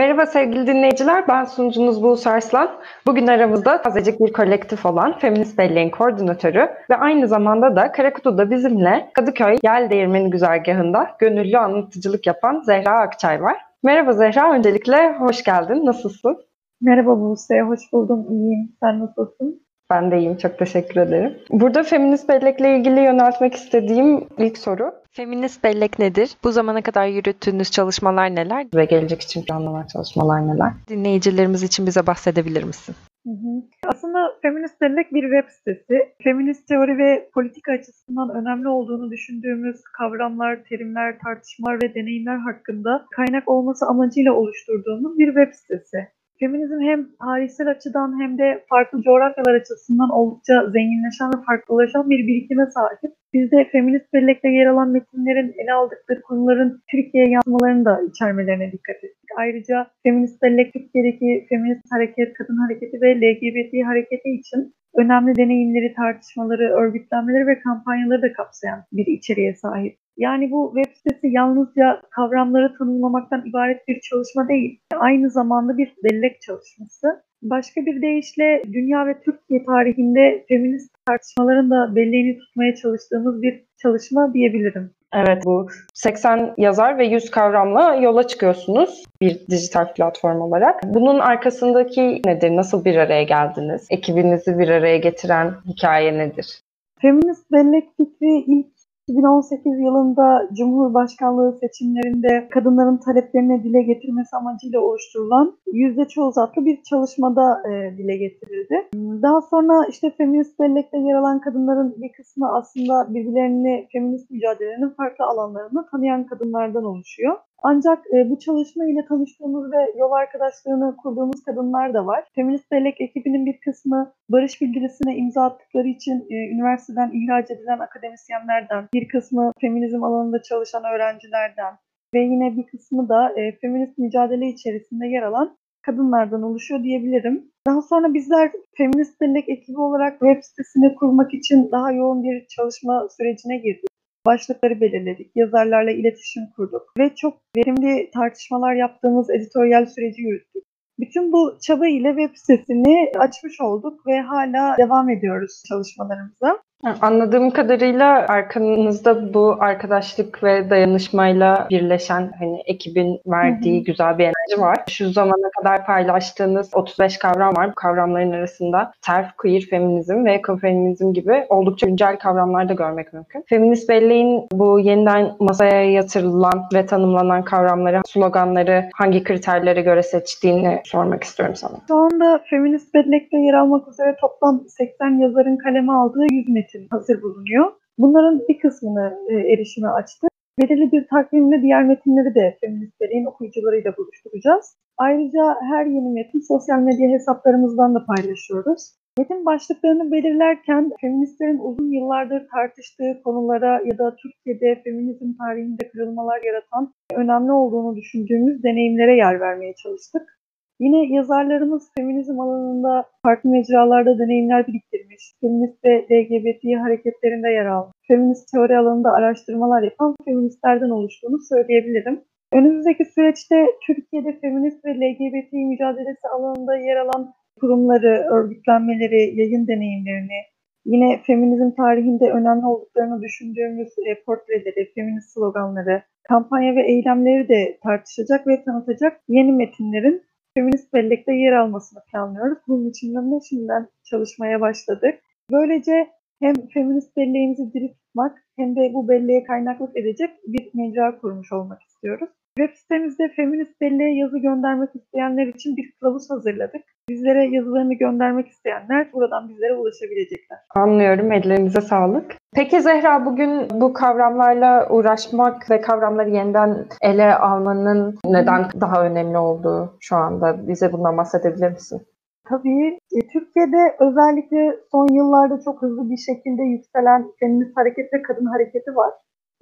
Merhaba sevgili dinleyiciler, ben sunucunuz Buse Arslan. Bugün aramızda tazecik bir kolektif olan Feminist Belleğin koordinatörü ve aynı zamanda da Karakutu'da bizimle Kadıköy Yel Değirmeni güzergahında gönüllü anlatıcılık yapan Zehra Akçay var. Merhaba Zehra, öncelikle hoş geldin, nasılsın? Merhaba Buse, hoş buldum, iyiyim. Sen nasılsın? Ben de iyiyim, çok teşekkür ederim. Burada feminist bellekle ilgili yöneltmek istediğim ilk soru. Feminist bellek nedir? Bu zamana kadar yürüttüğünüz çalışmalar neler? Ve gelecek için planlanan çalışmalar neler? Dinleyicilerimiz için bize bahsedebilir misin? Hı hı. Aslında Feminist Bellek bir web sitesi. Feminist teori ve politika açısından önemli olduğunu düşündüğümüz kavramlar, terimler, tartışmalar ve deneyimler hakkında kaynak olması amacıyla oluşturduğumuz bir web sitesi. Feminizm hem tarihsel açıdan hem de farklı coğrafyalar açısından oldukça zenginleşen ve farklılaşan bir birikime sahip. Biz de feminist bellekte yer alan metinlerin ele aldıkları konuların Türkiye yansımalarını da içermelerine dikkat ettik. Ayrıca feminist bellek Türkiye'deki feminist hareket, kadın hareketi ve LGBT hareketi için önemli deneyimleri, tartışmaları, örgütlenmeleri ve kampanyaları da kapsayan bir içeriğe sahip. Yani bu web sitesi yalnızca kavramları tanımlamaktan ibaret bir çalışma değil. Aynı zamanda bir bellek çalışması. Başka bir deyişle dünya ve Türkiye tarihinde feminist tartışmaların da belleğini tutmaya çalıştığımız bir çalışma diyebilirim. Evet bu 80 yazar ve 100 kavramla yola çıkıyorsunuz bir dijital platform olarak. Bunun arkasındaki nedir? Nasıl bir araya geldiniz? Ekibinizi bir araya getiren hikaye nedir? Feminist bellek fikri ilk 2018 yılında Cumhurbaşkanlığı seçimlerinde kadınların taleplerini dile getirmesi amacıyla oluşturulan Yüzde Çoğuz adlı bir çalışmada e, dile getirildi. Daha sonra işte feminist bellekte yer alan kadınların bir kısmı aslında birbirlerini feminist mücadelenin farklı alanlarında tanıyan kadınlardan oluşuyor. Ancak e, bu çalışma ile tanıştığımız ve yol arkadaşlığını kurduğumuz kadınlar da var. Feminist Bellek ekibinin bir kısmı barış bildirisine imza attıkları için e, üniversiteden ihraç edilen akademisyenlerden, bir kısmı feminizm alanında çalışan öğrencilerden ve yine bir kısmı da e, feminist mücadele içerisinde yer alan kadınlardan oluşuyor diyebilirim. Daha sonra bizler Feminist Bellek ekibi olarak web sitesini kurmak için daha yoğun bir çalışma sürecine girdik başlıkları belirledik, yazarlarla iletişim kurduk ve çok verimli tartışmalar yaptığımız editoryal süreci yürüttük. Bütün bu çaba ile web sitesini açmış olduk ve hala devam ediyoruz çalışmalarımıza. Anladığım kadarıyla arkanızda bu arkadaşlık ve dayanışmayla birleşen hani ekibin verdiği hı hı. güzel bir enerji var. Şu zamana kadar paylaştığınız 35 kavram var. Bu kavramların arasında terf, queer, feminizm ve ekofeminizm gibi oldukça güncel kavramlar da görmek mümkün. Feminist belleğin bu yeniden masaya yatırılan ve tanımlanan kavramları, sloganları hangi kriterlere göre seçtiğini sormak istiyorum sana. Şu anda Feminist Bellek'te yer almak üzere toplam 80 yazarın kaleme aldığı 100 metin metin hazır bulunuyor. Bunların bir kısmını e, erişime açtı. Belirli bir takvimle diğer metinleri de feministlerin okuyucularıyla buluşturacağız. Ayrıca her yeni metin sosyal medya hesaplarımızdan da paylaşıyoruz. Metin başlıklarını belirlerken feministlerin uzun yıllardır tartıştığı konulara ya da Türkiye'de feminizm tarihinde kırılmalar yaratan önemli olduğunu düşündüğümüz deneyimlere yer vermeye çalıştık. Yine yazarlarımız feminizm alanında farklı mecralarda deneyimler biriktirmiş, feminist ve LGBT hareketlerinde yer almış, feminist teori alanında araştırmalar yapan feministlerden oluştuğunu söyleyebilirim. Önümüzdeki süreçte Türkiye'de feminist ve LGBT mücadelesi alanında yer alan kurumları, örgütlenmeleri, yayın deneyimlerini, yine feminizm tarihinde önemli olduklarını düşündüğümüz portreleri, feminist sloganları, kampanya ve eylemleri de tartışacak ve tanıtacak yeni metinlerin feminist bellekte yer almasını planlıyoruz. Bunun için de şimdiden çalışmaya başladık. Böylece hem feminist belleğimizi diri tutmak hem de bu belleğe kaynaklık edecek bir mecra kurmuş olmak istiyoruz. Web sitemizde feminist belleğe yazı göndermek isteyenler için bir kılavuz hazırladık. Bizlere yazılarını göndermek isteyenler buradan bizlere ulaşabilecekler. Anlıyorum. Ellerinize sağlık. Peki Zehra bugün bu kavramlarla uğraşmak ve kavramları yeniden ele almanın neden daha önemli olduğu şu anda bize bundan bahsedebilir misin? Tabii. E, Türkiye'de özellikle son yıllarda çok hızlı bir şekilde yükselen feminist hareket ve kadın hareketi var.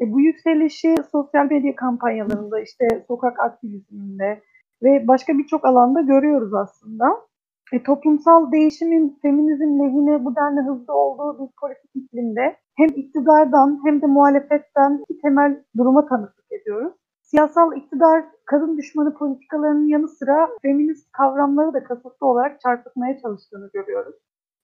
E, bu yükselişi sosyal medya kampanyalarında, işte sokak aktivizminde ve başka birçok alanda görüyoruz aslında. E, toplumsal değişimin feminizm lehine bu denli hızlı olduğu bir politik iklimde hem iktidardan hem de muhalefetten iki temel duruma tanıklık ediyoruz. Siyasal iktidar kadın düşmanı politikalarının yanı sıra feminist kavramları da kasıtlı olarak çarpıtmaya çalıştığını görüyoruz.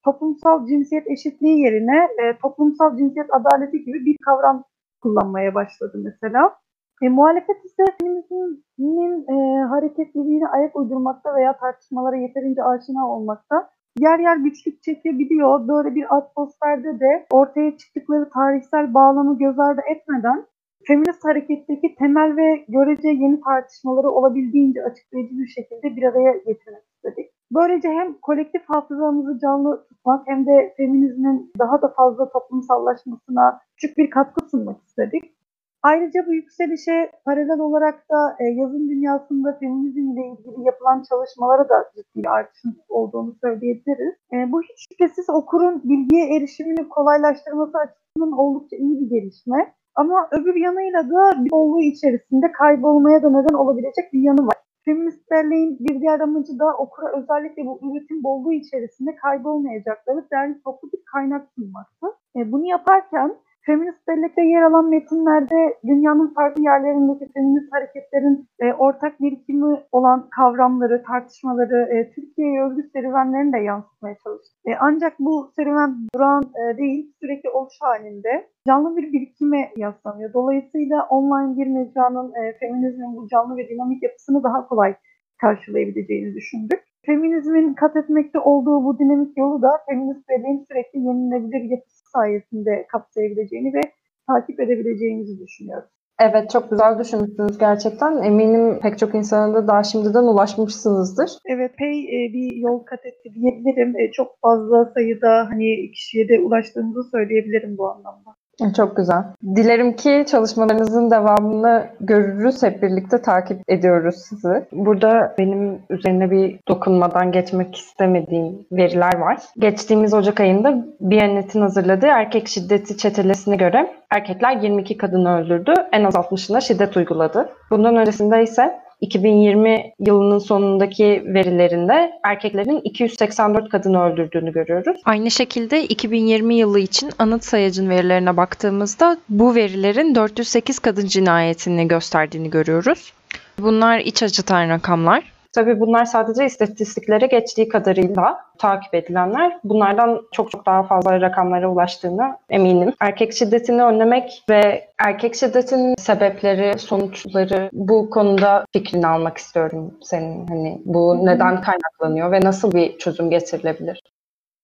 Toplumsal cinsiyet eşitliği yerine e, toplumsal cinsiyet adaleti gibi bir kavram kullanmaya başladı mesela. E, muhalefet ise feminizmin e, hareketliliğine ayak uydurmakta veya tartışmalara yeterince aşina olmakta. Yer yer güçlük çekebiliyor. Böyle bir atmosferde de ortaya çıktıkları tarihsel bağlamı göz ardı etmeden feminist hareketteki temel ve görece yeni tartışmaları olabildiğince açıklayıcı bir şekilde bir araya getirmek istedik. Böylece hem kolektif hafızamızı canlı tutmak hem de feminizmin daha da fazla toplumsallaşmasına küçük bir katkı sunmak istedik. Ayrıca bu yükselişe paralel olarak da e, yazın dünyasında feminizm ile ilgili yapılan çalışmalara da ciddi bir artışın olduğunu söyleyebiliriz. E, bu hiç şüphesiz okurun bilgiye erişimini kolaylaştırması açısından oldukça iyi bir gelişme. Ama öbür yanıyla da bolluğu içerisinde kaybolmaya da neden olabilecek bir yanı var. Feminist derneğin bir diğer amacı da okura özellikle bu üretim bolluğu içerisinde kaybolmayacakları derli toplu bir kaynak sunmaktı. E, bunu yaparken Feminist bellekte yer alan metinlerde dünyanın farklı yerlerindeki feminist hareketlerin e, ortak birikimi olan kavramları, tartışmaları, e, Türkiye'ye özgü serüvenlerini de yansıtmaya çalıştı. E, ancak bu serüven duran e, değil, sürekli oluş halinde canlı bir birikime yaslanıyor. Dolayısıyla online bir mecranın e, feminizmin bu canlı ve dinamik yapısını daha kolay karşılayabileceğini düşündük. Feminizmin kat etmekte olduğu bu dinamik yolu da feminist belleğin sürekli yenilebilir yapısı sayesinde kapsayabileceğini ve takip edebileceğimizi düşünüyorum. Evet çok güzel düşünmüşsünüz gerçekten. Eminim pek çok insana da daha şimdiden ulaşmışsınızdır. Evet pey e, bir yol kat etti diyebilirim. E, çok fazla sayıda hani kişiye de ulaştığımızı söyleyebilirim bu anlamda. Çok güzel. Dilerim ki çalışmalarınızın devamını görürüz. Hep birlikte takip ediyoruz sizi. Burada benim üzerine bir dokunmadan geçmek istemediğim veriler var. Geçtiğimiz Ocak ayında Biyanet'in hazırladığı erkek şiddeti çetelesine göre erkekler 22 kadını öldürdü. En az 60'ına şiddet uyguladı. Bundan öncesinde ise 2020 yılının sonundaki verilerinde erkeklerin 284 kadını öldürdüğünü görüyoruz. Aynı şekilde 2020 yılı için anıt sayacın verilerine baktığımızda bu verilerin 408 kadın cinayetini gösterdiğini görüyoruz. Bunlar iç acıtan rakamlar. Tabii bunlar sadece istatistiklere geçtiği kadarıyla takip edilenler. Bunlardan çok çok daha fazla rakamlara ulaştığını eminim. Erkek şiddetini önlemek ve erkek şiddetinin sebepleri, sonuçları bu konuda fikrini almak istiyorum senin. Hani bu neden kaynaklanıyor ve nasıl bir çözüm getirilebilir?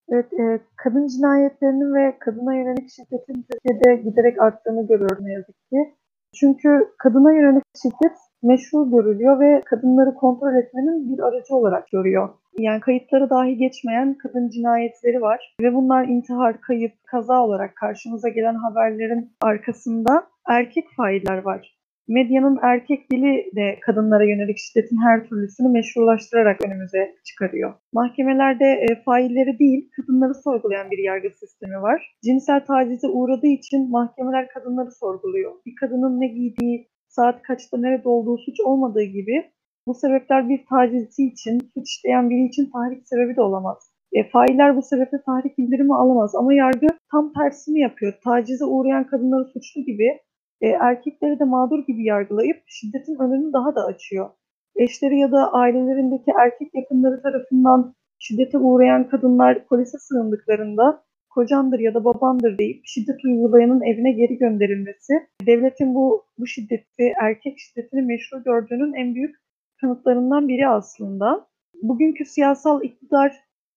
Evet, e, kadın cinayetlerinin ve kadına yönelik şiddetin Türkiye'de giderek arttığını görüyoruz ne yazık ki. Çünkü kadına yönelik şiddet meşru görülüyor ve kadınları kontrol etmenin bir aracı olarak görüyor. Yani kayıtları dahi geçmeyen kadın cinayetleri var ve bunlar intihar, kayıp, kaza olarak karşımıza gelen haberlerin arkasında erkek failler var. Medyanın erkek dili de kadınlara yönelik şiddetin her türlüsünü meşrulaştırarak önümüze çıkarıyor. Mahkemelerde e, failleri değil, kadınları sorgulayan bir yargı sistemi var. Cinsel tacize uğradığı için mahkemeler kadınları sorguluyor. Bir kadının ne giydiği, saat kaçta nerede olduğu suç olmadığı gibi bu sebepler bir tacizci için, suç işleyen biri için tahrik sebebi de olamaz. E, failler bu sebeple tahrik bildirimi alamaz ama yargı tam tersini yapıyor. Tacize uğrayan kadınları suçlu gibi, e, erkekleri de mağdur gibi yargılayıp şiddetin önünü daha da açıyor. Eşleri ya da ailelerindeki erkek yakınları tarafından şiddete uğrayan kadınlar polise sığındıklarında kocandır ya da babandır deyip şiddet uygulayanın evine geri gönderilmesi, devletin bu, bu şiddeti, erkek şiddetini meşru gördüğünün en büyük kanıtlarından biri aslında. Bugünkü siyasal iktidar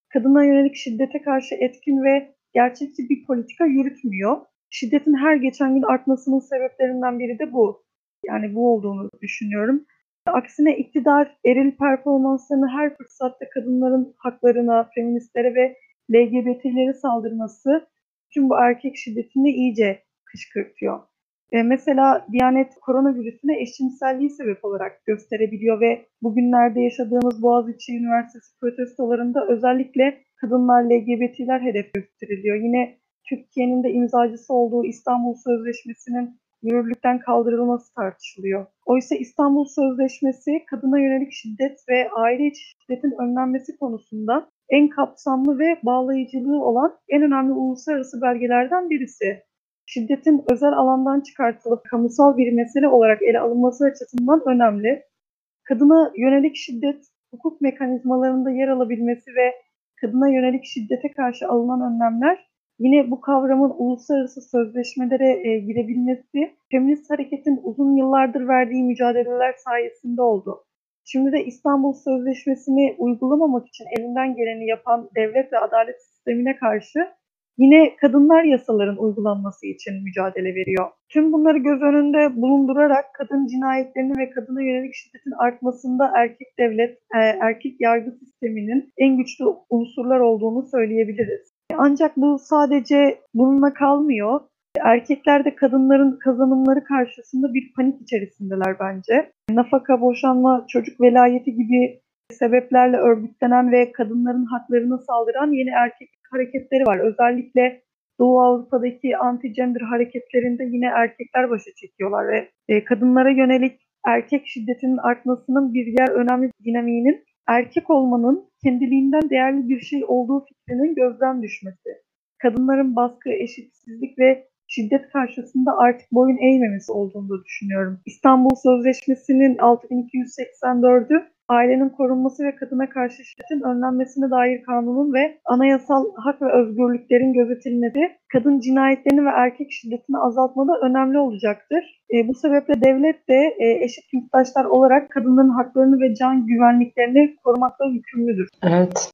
kadına yönelik şiddete karşı etkin ve gerçekçi bir politika yürütmüyor. Şiddetin her geçen gün artmasının sebeplerinden biri de bu. Yani bu olduğunu düşünüyorum. Aksine iktidar eril performanslarını her fırsatta kadınların haklarına, feministlere ve LGBT'lere saldırması tüm bu erkek şiddetini iyice kışkırtıyor. E, mesela Diyanet koronavirüsüne eşcinselliği sebep olarak gösterebiliyor ve bugünlerde yaşadığımız Boğaziçi Üniversitesi protestolarında özellikle kadınlar, LGBT'ler hedef gösteriliyor. Yine Türkiye'nin de imzacısı olduğu İstanbul Sözleşmesi'nin yürürlükten kaldırılması tartışılıyor. Oysa İstanbul Sözleşmesi kadına yönelik şiddet ve aile içi şiddetin önlenmesi konusunda en kapsamlı ve bağlayıcılığı olan en önemli uluslararası belgelerden birisi. şiddetin özel alandan çıkartılıp kamusal bir mesele olarak ele alınması açısından önemli. Kadına yönelik şiddet hukuk mekanizmalarında yer alabilmesi ve kadına yönelik şiddete karşı alınan önlemler yine bu kavramın uluslararası sözleşmelere e, girebilmesi feminist hareketin uzun yıllardır verdiği mücadeleler sayesinde oldu. Şimdi de İstanbul Sözleşmesi'ni uygulamamak için elinden geleni yapan devlet ve adalet sistemine karşı yine kadınlar yasaların uygulanması için mücadele veriyor. Tüm bunları göz önünde bulundurarak kadın cinayetlerini ve kadına yönelik şiddetin artmasında erkek devlet, e, erkek yargı sisteminin en güçlü unsurlar olduğunu söyleyebiliriz. Ancak bu sadece bununla kalmıyor. Erkekler de kadınların kazanımları karşısında bir panik içerisindeler bence. Nafaka, boşanma, çocuk velayeti gibi sebeplerle örgütlenen ve kadınların haklarını saldıran yeni erkek hareketleri var. Özellikle Doğu Avrupa'daki anti-gender hareketlerinde yine erkekler başa çekiyorlar ve e, kadınlara yönelik erkek şiddetinin artmasının bir diğer önemli dinamiğinin erkek olmanın kendiliğinden değerli bir şey olduğu fikrinin gözden düşmesi. Kadınların baskı, eşitsizlik ve şiddet karşısında artık boyun eğmemesi olduğunu düşünüyorum. İstanbul Sözleşmesi'nin 6284'ü ailenin korunması ve kadına karşı şiddetin önlenmesine dair kanunun ve anayasal hak ve özgürlüklerin gözetilmesi kadın cinayetlerini ve erkek şiddetini azaltmada önemli olacaktır. E, bu sebeple devlet de e, eşit yurttaşlar olarak kadınların haklarını ve can güvenliklerini korumakla yükümlüdür. Evet.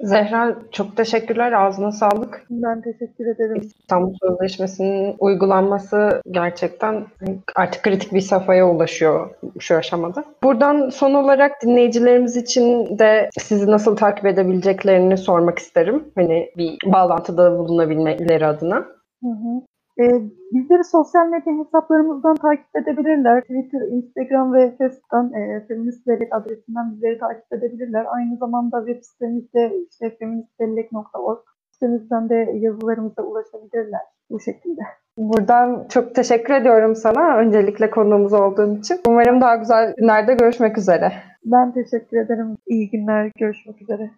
Zehra çok teşekkürler. Ağzına sağlık. Ben teşekkür ederim. İstanbul Sözleşmesi'nin uygulanması gerçekten artık kritik bir safhaya ulaşıyor şu aşamada. Buradan son olarak dinleyicilerimiz için de sizi nasıl takip edebileceklerini sormak isterim. Hani bir bağlantıda bulunabilmeleri adına. Hı hı. Ee, bizleri sosyal medya hesaplarımızdan takip edebilirler. Twitter, Instagram ve Facebook'tan e, Feminist Bellek adresinden bizleri takip edebilirler. Aynı zamanda web sitemizde işte feministbellek.org sitemizden de yazılarımıza ulaşabilirler bu şekilde. Buradan çok teşekkür ediyorum sana öncelikle konuğumuz olduğun için. Umarım daha güzel günlerde görüşmek üzere. Ben teşekkür ederim. İyi günler. Görüşmek üzere.